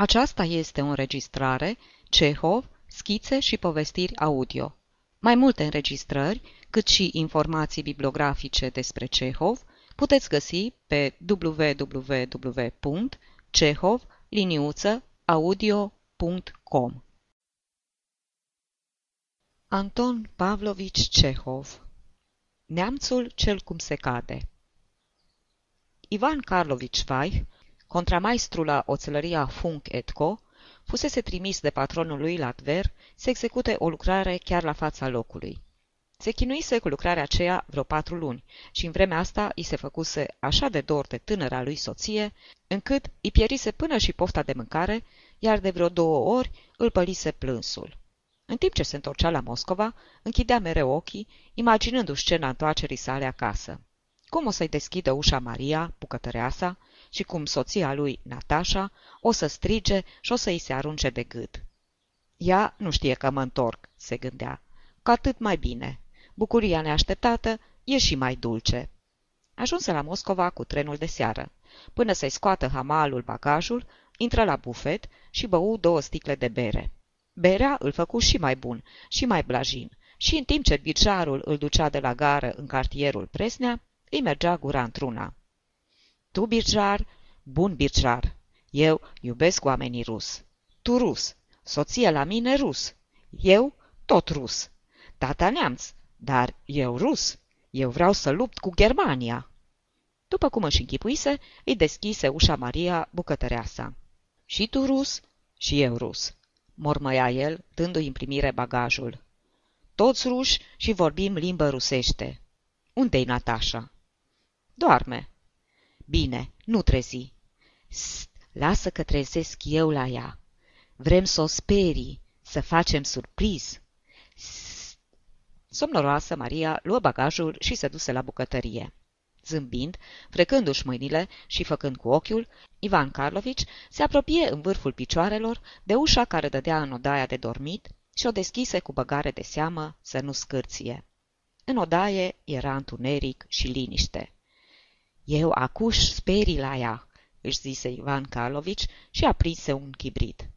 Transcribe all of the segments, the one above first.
Aceasta este o înregistrare Cehov, schițe și povestiri audio. Mai multe înregistrări, cât și informații bibliografice despre Cehov, puteți găsi pe www.cehov-audio.com Anton Pavlovici Cehov Neamțul cel cum se cade Ivan Karlovici Vai contramaestru la oțelăria Funk et Co., fusese trimis de patronul lui la Tver să execute o lucrare chiar la fața locului. Se chinuise cu lucrarea aceea vreo patru luni și în vremea asta îi se făcuse așa de dor de tânăra lui soție, încât îi pierise până și pofta de mâncare, iar de vreo două ori îl pălise plânsul. În timp ce se întorcea la Moscova, închidea mereu ochii, imaginându-și scena întoarcerii sale acasă. Cum o să-i deschidă ușa Maria, bucătăreasa, și cum soția lui, Natasha, o să strige și o să îi se arunce de gât. Ea nu știe că mă întorc, se gândea, cu atât mai bine. Bucuria neașteptată e și mai dulce. Ajunse la Moscova cu trenul de seară. Până să-i scoată hamalul bagajul, intră la bufet și bău două sticle de bere. Berea îl făcu și mai bun, și mai blajin, și în timp ce birjarul îl ducea de la gară în cartierul Presnea, îi mergea gura într-una. Tu, birjar, bun birjar, eu iubesc oamenii rus. Tu rus, soția la mine rus, eu tot rus. Tata neamț, dar eu rus, eu vreau să lupt cu Germania. După cum își închipuise, îi deschise ușa Maria bucătăreasa. Și tu rus, și eu rus, mormăia el, dându-i în primire bagajul. Toți ruși și vorbim limbă rusește. Unde-i Natasha? Doarme. Bine, nu trezi. Sst, lasă că trezesc eu la ea. Vrem să o sperii, să facem surpriz. Sst. Somnoroasă, Maria luă bagajul și se duse la bucătărie. Zâmbind, frecându-și mâinile și făcând cu ochiul, Ivan Karlovici se apropie în vârful picioarelor de ușa care dădea în odaia de dormit și o deschise cu băgare de seamă să nu scârție. În odaie era întuneric și liniște. Eu acuș sperii la ea, își zise Ivan Karlovici și aprinse un chibrit.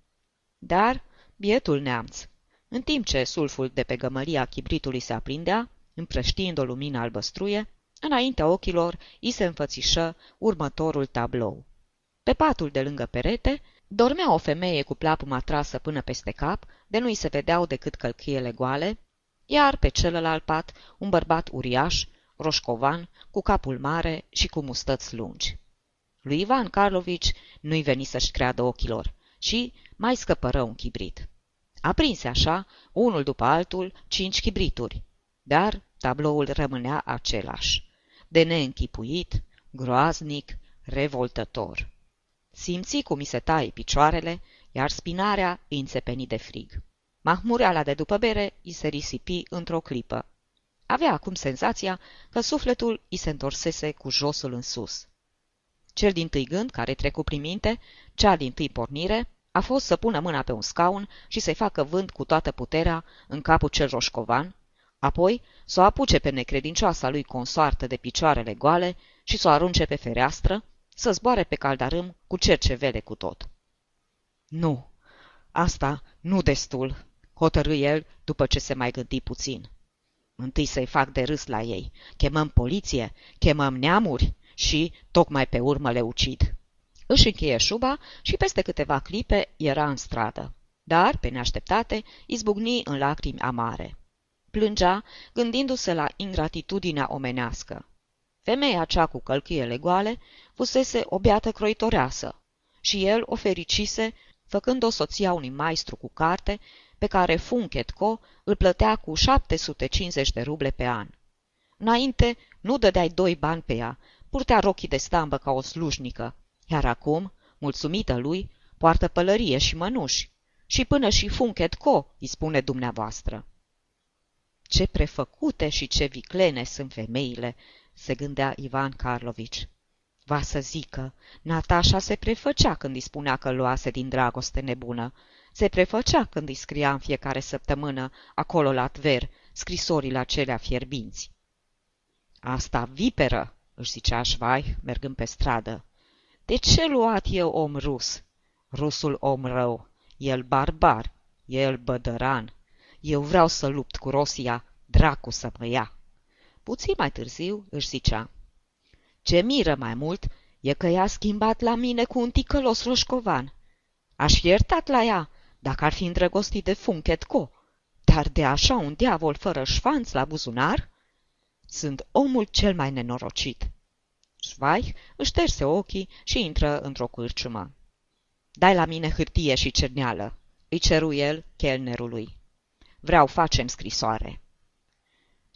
Dar, bietul neamț, în timp ce sulful de pe gămăria chibritului se aprindea, împrăștiind o lumină albăstruie, înaintea ochilor i se înfățișă următorul tablou. Pe patul de lângă perete dormea o femeie cu plapuma trasă până peste cap, de nu-i se vedeau decât călchiele goale, iar pe celălalt pat un bărbat uriaș, roșcovan, cu capul mare și cu mustăți lungi. Lui Ivan Karlovici nu-i veni să-și creadă ochilor și mai scăpără un chibrit. Aprinse așa, unul după altul, cinci chibrituri, dar tabloul rămânea același, de neînchipuit, groaznic, revoltător. Simți cum mi se taie picioarele, iar spinarea îi înțepeni de frig. Mahmureala de după bere îi se risipi într-o clipă avea acum senzația că sufletul îi se întorsese cu josul în sus. Cel din tâi gând care trecu prin minte, cea din tâi pornire, a fost să pună mâna pe un scaun și să-i facă vânt cu toată puterea în capul cel roșcovan, apoi să o apuce pe necredincioasa lui consoartă de picioarele goale și să o arunce pe fereastră, să zboare pe caldarâm cu cercevele cu tot. Nu, asta nu destul, hotărâ el după ce se mai gândi puțin. Întâi să-i fac de râs la ei. Chemăm poliție, chemăm neamuri și, tocmai pe urmă, le ucid. Își încheie șuba și peste câteva clipe era în stradă. Dar, pe neașteptate, izbucni în lacrimi amare. Plângea, gândindu-se la ingratitudinea omenească. Femeia cea cu călchiele goale fusese o beată croitoreasă și el o fericise, făcând-o soția unui maestru cu carte pe care Funketco îl plătea cu 750 de ruble pe an. Înainte nu dădeai doi bani pe ea, purtea rochii de stambă ca o slujnică, iar acum, mulțumită lui, poartă pălărie și mănuși. Și până și Funketco, îi spune dumneavoastră. Ce prefăcute și ce viclene sunt femeile, se gândea Ivan Karlovici. Va să zică, Natasha se prefăcea când îi spunea că luase din dragoste nebună, se prefăcea când îi scria în fiecare săptămână, acolo la Tver, scrisorile acelea fierbinți. Asta viperă, își zicea Șvai, mergând pe stradă. De ce luat eu om rus? Rusul om rău, el barbar, el bădăran. Eu vreau să lupt cu Rosia, dracu să mă ia. Puțin mai târziu își zicea, Ce miră mai mult e că i-a schimbat la mine cu un ticălos roșcovan. Aș fi iertat la ea, dacă ar fi îndrăgostit de Funketco, dar de așa un diavol fără șfanț la buzunar? Sunt omul cel mai nenorocit. Schweich își șterse ochii și intră într-o cârciumă. Dai la mine hârtie și cerneală, îi ceru el chelnerului. Vreau facem scrisoare.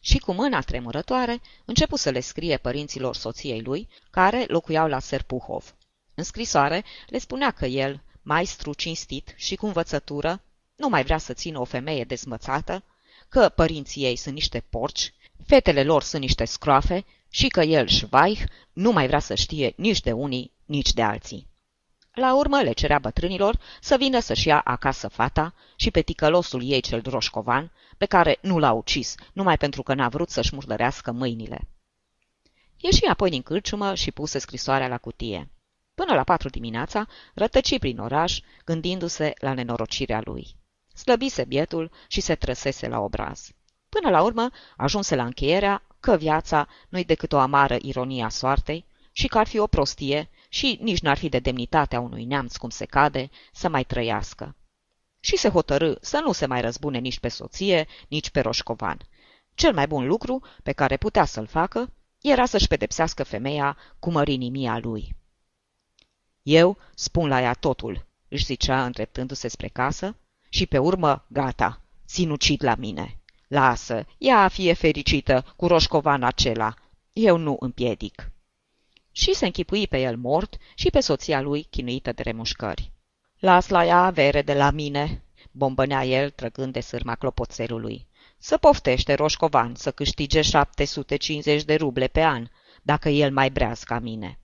Și cu mâna tremurătoare începu să le scrie părinților soției lui, care locuiau la Serpuhov. În scrisoare le spunea că el, maestru cinstit și cu învățătură, nu mai vrea să țină o femeie dezmățată, că părinții ei sunt niște porci, fetele lor sunt niște scroafe și că el, Schweich, nu mai vrea să știe nici de unii, nici de alții. La urmă le cerea bătrânilor să vină să-și ia acasă fata și pe ticălosul ei cel droșcovan, pe care nu l-a ucis, numai pentru că n-a vrut să-și murdărească mâinile. Ieși apoi din cârciumă și puse scrisoarea la cutie. Până la patru dimineața, rătăci prin oraș, gândindu-se la nenorocirea lui. Slăbise bietul și se trăsese la obraz. Până la urmă, ajunse la încheierea că viața nu-i decât o amară ironie a soartei și că ar fi o prostie și nici n-ar fi de demnitatea unui neamț cum se cade să mai trăiască. Și se hotărâ să nu se mai răzbune nici pe soție, nici pe roșcovan. Cel mai bun lucru pe care putea să-l facă era să-și pedepsească femeia cu mărinimia lui. Eu spun la ea totul, își zicea îndreptându-se spre casă, și pe urmă, gata, sinucid la mine. Lasă, ea fie fericită cu roșcovan acela, eu nu împiedic. Și se închipui pe el mort și pe soția lui chinuită de remușcări. Las la ea avere de la mine, bombănea el trăgând de sârma clopoțelului. Să poftește roșcovan să câștige 750 de ruble pe an, dacă el mai breaz ca mine.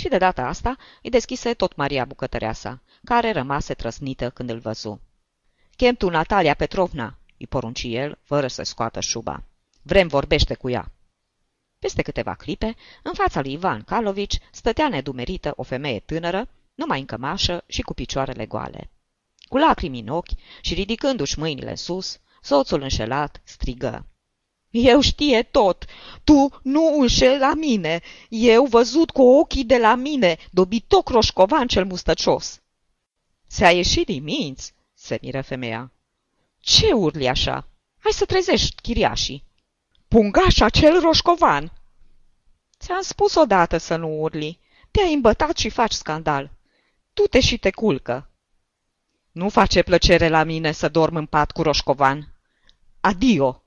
Și de data asta îi deschise tot Maria bucătăreasa, care rămase trăsnită când îl văzu. Chem tu Natalia Petrovna, îi porunci el, fără să scoată șuba. Vrem vorbește cu ea. Peste câteva clipe, în fața lui Ivan Karlovici stătea nedumerită o femeie tânără, numai în cămașă și cu picioarele goale. Cu lacrimi în ochi și ridicându-și mâinile sus, soțul înșelat strigă. Eu știe tot. Tu nu înșel la mine. Eu văzut cu ochii de la mine, dobitoc roșcovan cel mustăcios. Se-a ieșit din minți, se miră femeia. Ce urli așa? Hai să trezești chiriașii. Pungașa cel roșcovan! Ți-am spus odată să nu urli. Te-ai îmbătat și faci scandal. Du-te și te culcă. Nu face plăcere la mine să dorm în pat cu roșcovan. Adio!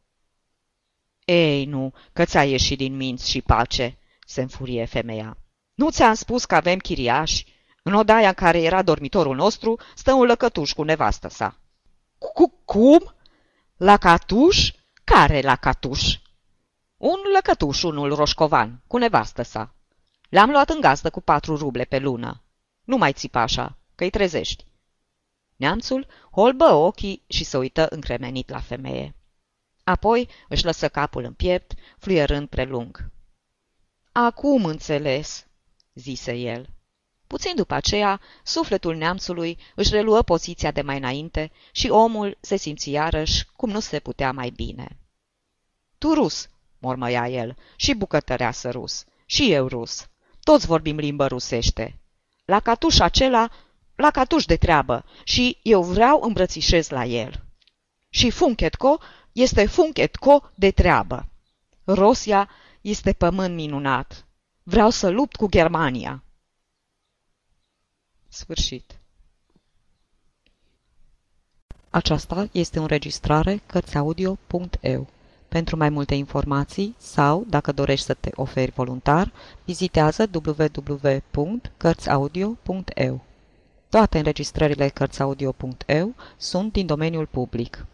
Ei, nu, că ți-a ieșit din minți și pace, se înfurie femeia. Nu ți-am spus că avem chiriași? În odaia în care era dormitorul nostru stă un lăcătuș cu nevastă sa. Cu cum? La catuș? Care la catuș? Un lăcătuș, unul roșcovan, cu nevastă sa. L-am luat în gazdă cu patru ruble pe lună. Nu mai țipa așa, că-i trezești. Neamțul holbă ochii și se uită încremenit la femeie. Apoi își lăsă capul în piept, fluierând prelung. Acum înțeles, zise el. Puțin după aceea, sufletul neamțului își reluă poziția de mai înainte și omul se simți iarăși cum nu se putea mai bine. Tu rus, mormăia el, și bucătăreasă rus, și eu rus. Toți vorbim limbă rusește. La catuș acela, la catuș de treabă, și eu vreau îmbrățișez la el. Și Funketco este Funketco de treabă. Rosia este pământ minunat. Vreau să lupt cu Germania. Sfârșit. Aceasta este o înregistrare Cărțiaudio.eu. Pentru mai multe informații sau, dacă dorești să te oferi voluntar, vizitează www.cărțiaudio.eu. Toate înregistrările Cărțiaudio.eu sunt din domeniul public.